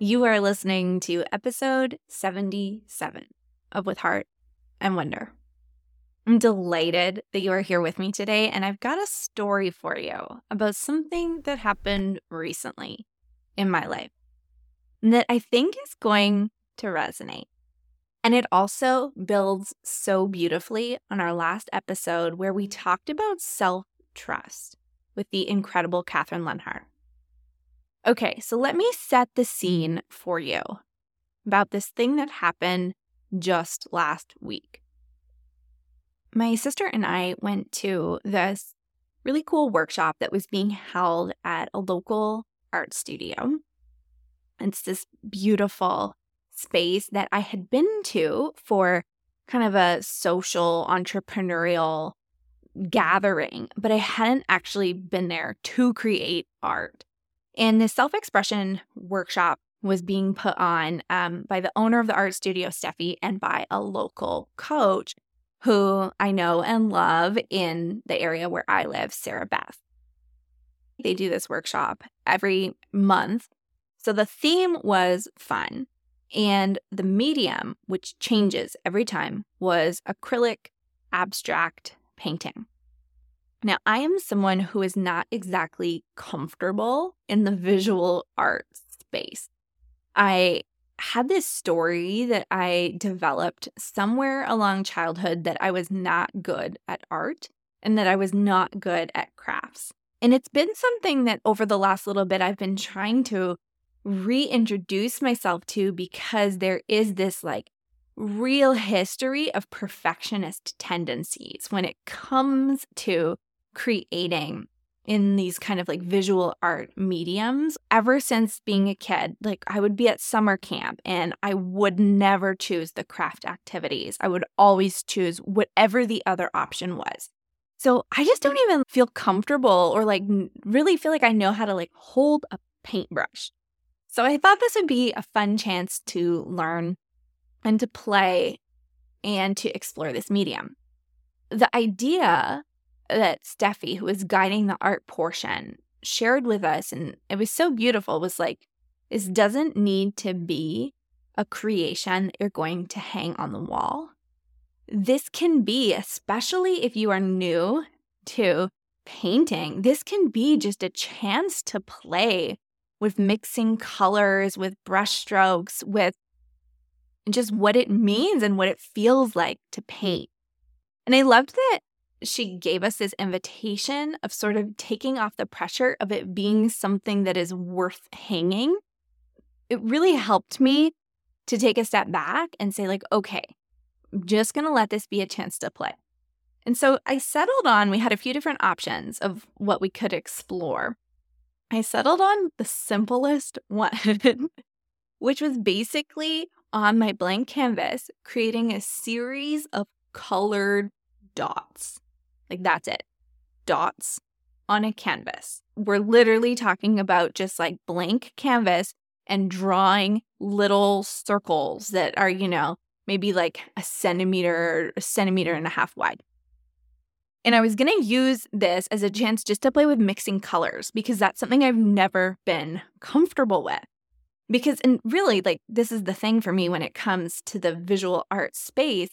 You are listening to episode 77 of With Heart and Wonder. I'm delighted that you are here with me today, and I've got a story for you about something that happened recently in my life that I think is going to resonate. And it also builds so beautifully on our last episode where we talked about self trust with the incredible Catherine Lenhart. Okay, so let me set the scene for you about this thing that happened just last week. My sister and I went to this really cool workshop that was being held at a local art studio. It's this beautiful space that I had been to for kind of a social entrepreneurial gathering, but I hadn't actually been there to create art. And this self expression workshop was being put on um, by the owner of the art studio, Steffi, and by a local coach who I know and love in the area where I live, Sarah Beth. They do this workshop every month. So the theme was fun. And the medium, which changes every time, was acrylic abstract painting. Now, I am someone who is not exactly comfortable in the visual art space. I had this story that I developed somewhere along childhood that I was not good at art and that I was not good at crafts. And it's been something that over the last little bit I've been trying to reintroduce myself to because there is this like real history of perfectionist tendencies when it comes to creating in these kind of like visual art mediums ever since being a kid. Like I would be at summer camp and I would never choose the craft activities. I would always choose whatever the other option was. So I just don't even feel comfortable or like really feel like I know how to like hold a paintbrush. So I thought this would be a fun chance to learn and to play and to explore this medium. The idea that Steffi, who was guiding the art portion, shared with us, and it was so beautiful, was like, this doesn't need to be a creation that you're going to hang on the wall. This can be, especially if you are new to painting, this can be just a chance to play with mixing colors, with brushstrokes, with just what it means and what it feels like to paint. And I loved that she gave us this invitation of sort of taking off the pressure of it being something that is worth hanging. It really helped me to take a step back and say, like, okay, I'm just going to let this be a chance to play. And so I settled on, we had a few different options of what we could explore. I settled on the simplest one, which was basically on my blank canvas, creating a series of colored dots. Like that's it. Dots on a canvas. We're literally talking about just like blank canvas and drawing little circles that are, you know, maybe like a centimeter, a centimeter and a half wide. And I was going to use this as a chance just to play with mixing colors because that's something I've never been comfortable with. Because, and really, like, this is the thing for me when it comes to the visual art space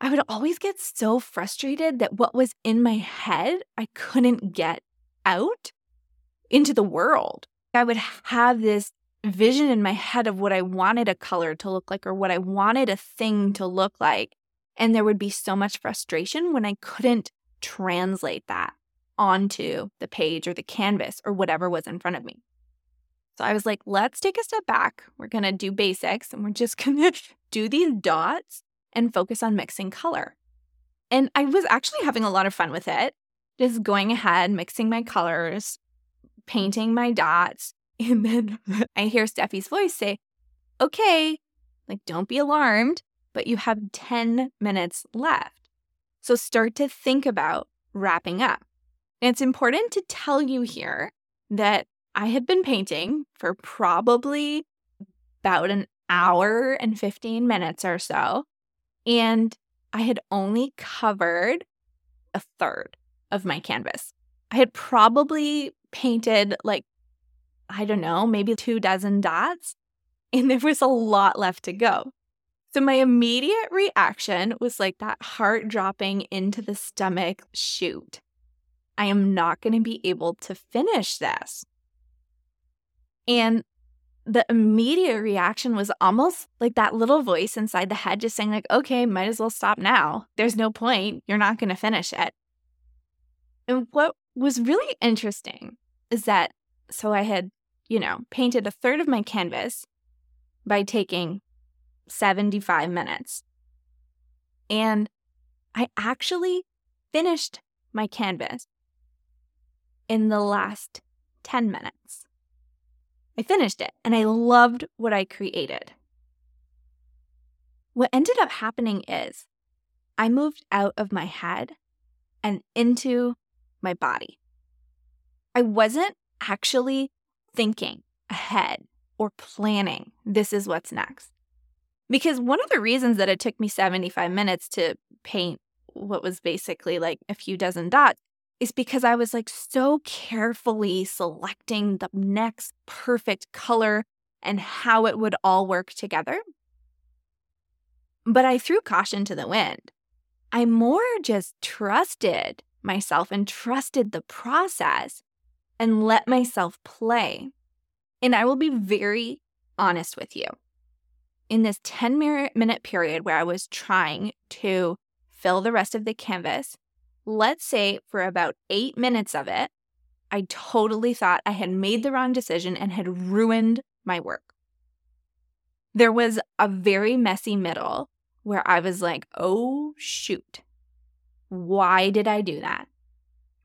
I would always get so frustrated that what was in my head, I couldn't get out into the world. I would have this vision in my head of what I wanted a color to look like or what I wanted a thing to look like. And there would be so much frustration when I couldn't translate that onto the page or the canvas or whatever was in front of me. So I was like, let's take a step back. We're going to do basics and we're just going to do these dots and focus on mixing color. And I was actually having a lot of fun with it, just going ahead, mixing my colors, painting my dots. And then I hear Steffi's voice say, Okay, Like, don't be alarmed, but you have 10 minutes left. So start to think about wrapping up. And it's important to tell you here that I had been painting for probably about an hour and 15 minutes or so. And I had only covered a third of my canvas. I had probably painted like, I don't know, maybe two dozen dots, and there was a lot left to go. So my immediate reaction was like that heart dropping into the stomach shoot. I am not going to be able to finish this. And the immediate reaction was almost like that little voice inside the head just saying like okay might as well stop now. There's no point. You're not going to finish it. And what was really interesting is that so i had you know painted a third of my canvas by taking 75 minutes. And i actually finished my canvas in the last 10 minutes I finished it and I loved what I created. What ended up happening is I moved out of my head and into my body. I wasn't actually thinking ahead or planning this is what's next. Because one of the reasons that it took me 75 minutes to paint what was basically like a few dozen dots is because I was like so carefully selecting the next perfect color and how it would all work together. But I threw caution to the wind. I more just trusted myself and trusted the process and let myself play. And I will be very honest with you. In this 10 minute period where I was trying to fill the rest of the canvas, let's say for about eight minutes of it, I totally thought I had made the wrong decision and had ruined my work. There was a very messy middle where I was like, oh, shoot. Why did I do that?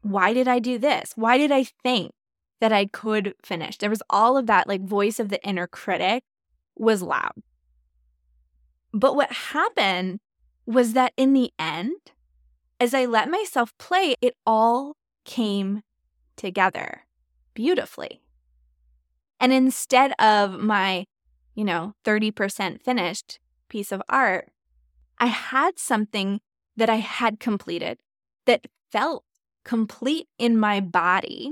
Why did I do this? Why did I think that I could finish? There was all of that, like, voice of the inner critic was loud. But what happened was that in the end, as I let myself play, it all came together beautifully. And instead of my, you know, 30% finished piece of art, I had something that I had completed that felt complete in my body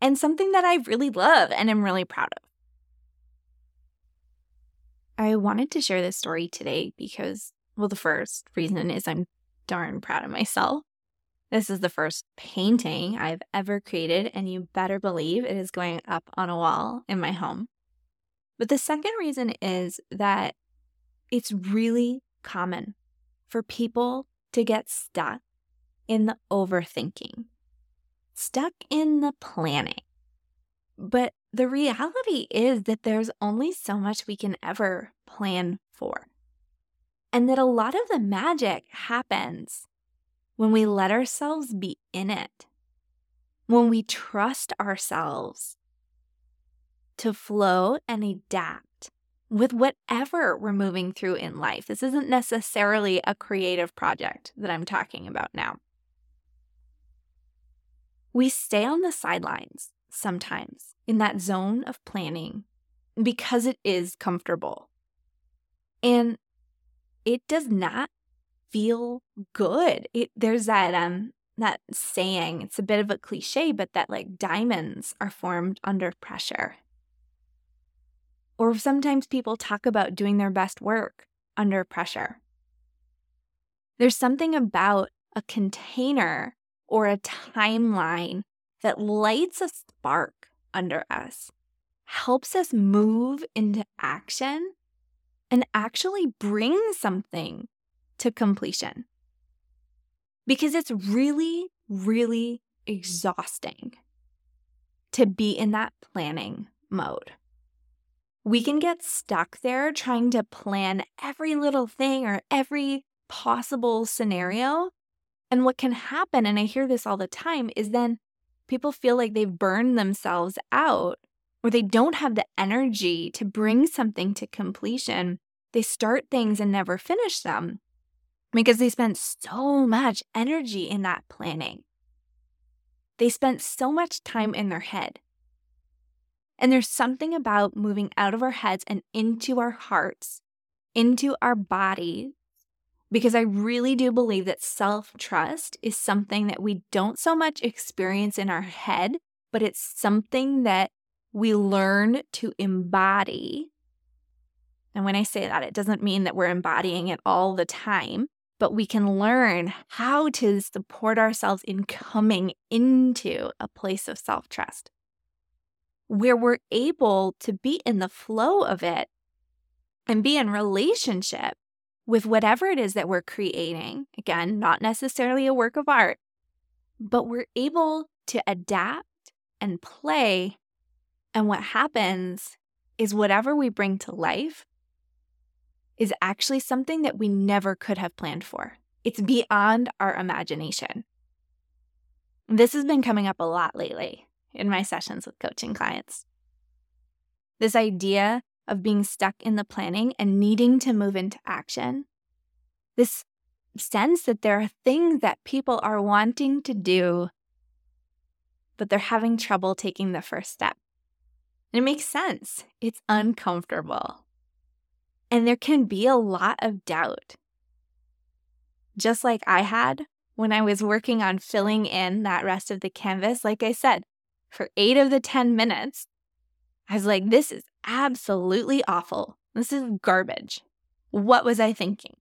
and something that I really love and am really proud of. I wanted to share this story today because, well, the first reason is I'm darn proud of myself. This is the first painting I've ever created, and you better believe it is going up on a wall in my home. But the second reason is that it's really common for people to get stuck in the overthinking, stuck in the planning. But the reality is that there's only so much we can ever plan for. And that a lot of the magic happens when we let ourselves be in it, when we trust ourselves to flow and adapt with whatever we're moving through in life. This isn't necessarily a creative project that I'm talking about now. We stay on the sidelines sometimes in that zone of planning because it is comfortable. And it does not feel good. It there's that um that saying, it's a bit of a cliche, but that like diamonds are formed under pressure. Or sometimes people talk about doing their best work under pressure. There's something about a container or a timeline that lights a spark under us, helps us move into action and actually bring something to completion. Because it's really, really exhausting to be in that planning mode. We can get stuck there trying to plan every little thing or every possible scenario. And what can happen, and I hear this all the time, is then people feel like they've burned themselves out or they don't have the energy to bring something to completion they start things and never finish them because they spent so much energy in that planning. They spent so much time in their head. And there's something about moving out of our heads and into our hearts, into our bodies, because I really do believe that self trust is something that we don't so much experience in our head, but it's something that we learn to embody. And when I say that, it doesn't mean that we're embodying it all the time, but we can learn how to support ourselves in coming into a place of self trust where we're able to be in the flow of it and be in relationship with whatever it is that we're creating. Again, not necessarily a work of art, but we're able to adapt and play. And what happens is whatever we bring to life is actually something that we never could have planned for. It's beyond our imagination. This has been coming up a lot lately in my sessions with coaching clients. This idea of being stuck in the planning and needing to move into action. This sense that there are things that people are wanting to do, but they're having trouble taking the first step. And it makes sense. It's uncomfortable. And there can be a lot of doubt. Just like I had when I was working on filling in that rest of the canvas, like I said, for eight of the 10 minutes, I was like, this is absolutely awful. This is garbage. What was I thinking?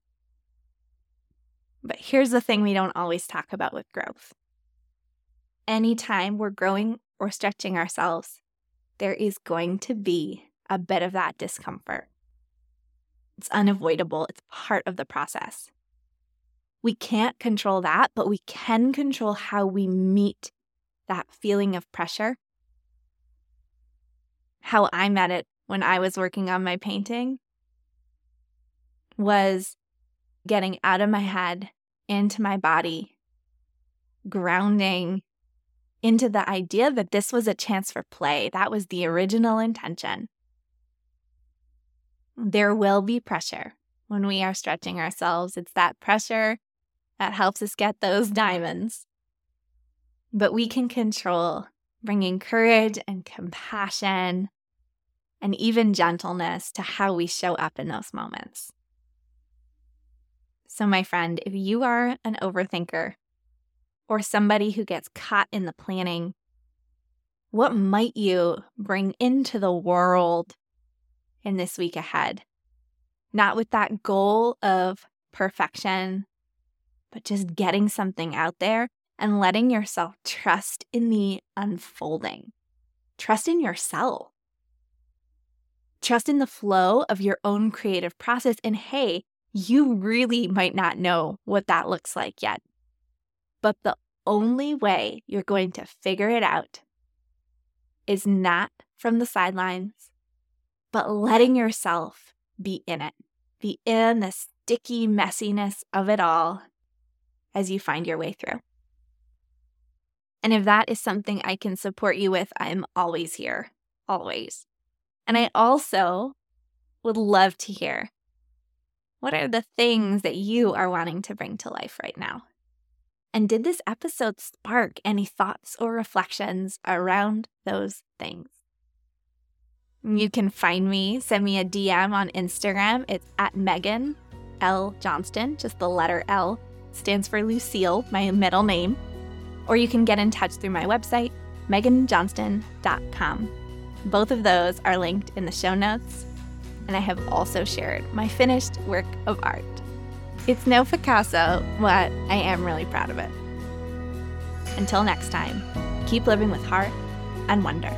But here's the thing we don't always talk about with growth. Anytime we're growing or stretching ourselves, there is going to be a bit of that discomfort. It's unavoidable, it's part of the process. We can't control that, but we can control how we meet that feeling of pressure. How I met it when I was working on my painting was getting out of my head into my body, grounding into the idea that this was a chance for play. That was the original intention. There will be pressure when we are stretching ourselves. It's that pressure that helps us get those diamonds. But we can control bringing courage and compassion and even gentleness to how we show up in those moments. So, my friend, if you are an overthinker or somebody who gets caught in the planning, what might you bring into the world in this week ahead. Not with that goal of perfection, but just getting something out there and letting yourself trust in the unfolding. Trust in yourself. Trust in the flow of your own creative process. And hey, you really might not know what that looks like yet. But the only way you're going to figure it out is not from the sidelines, but letting yourself be in it, be in the sticky messiness of it all as you find your way through. And if that is something I can support you with, I'm always here, always. And I also would love to hear what are the things that you are wanting to bring to life right now? And did this episode spark any thoughts or reflections around those things? You can find me, send me a DM on Instagram. It's at Meghan L. Johnston, just the letter L stands for Lucille, my middle name. Or you can get in touch through my website, meghanjohnston.com. Both of those are linked in the show notes. And I have also shared my finished work of art. It's no Picasso, but I am really proud of it. Until next time, keep living with heart and wonder.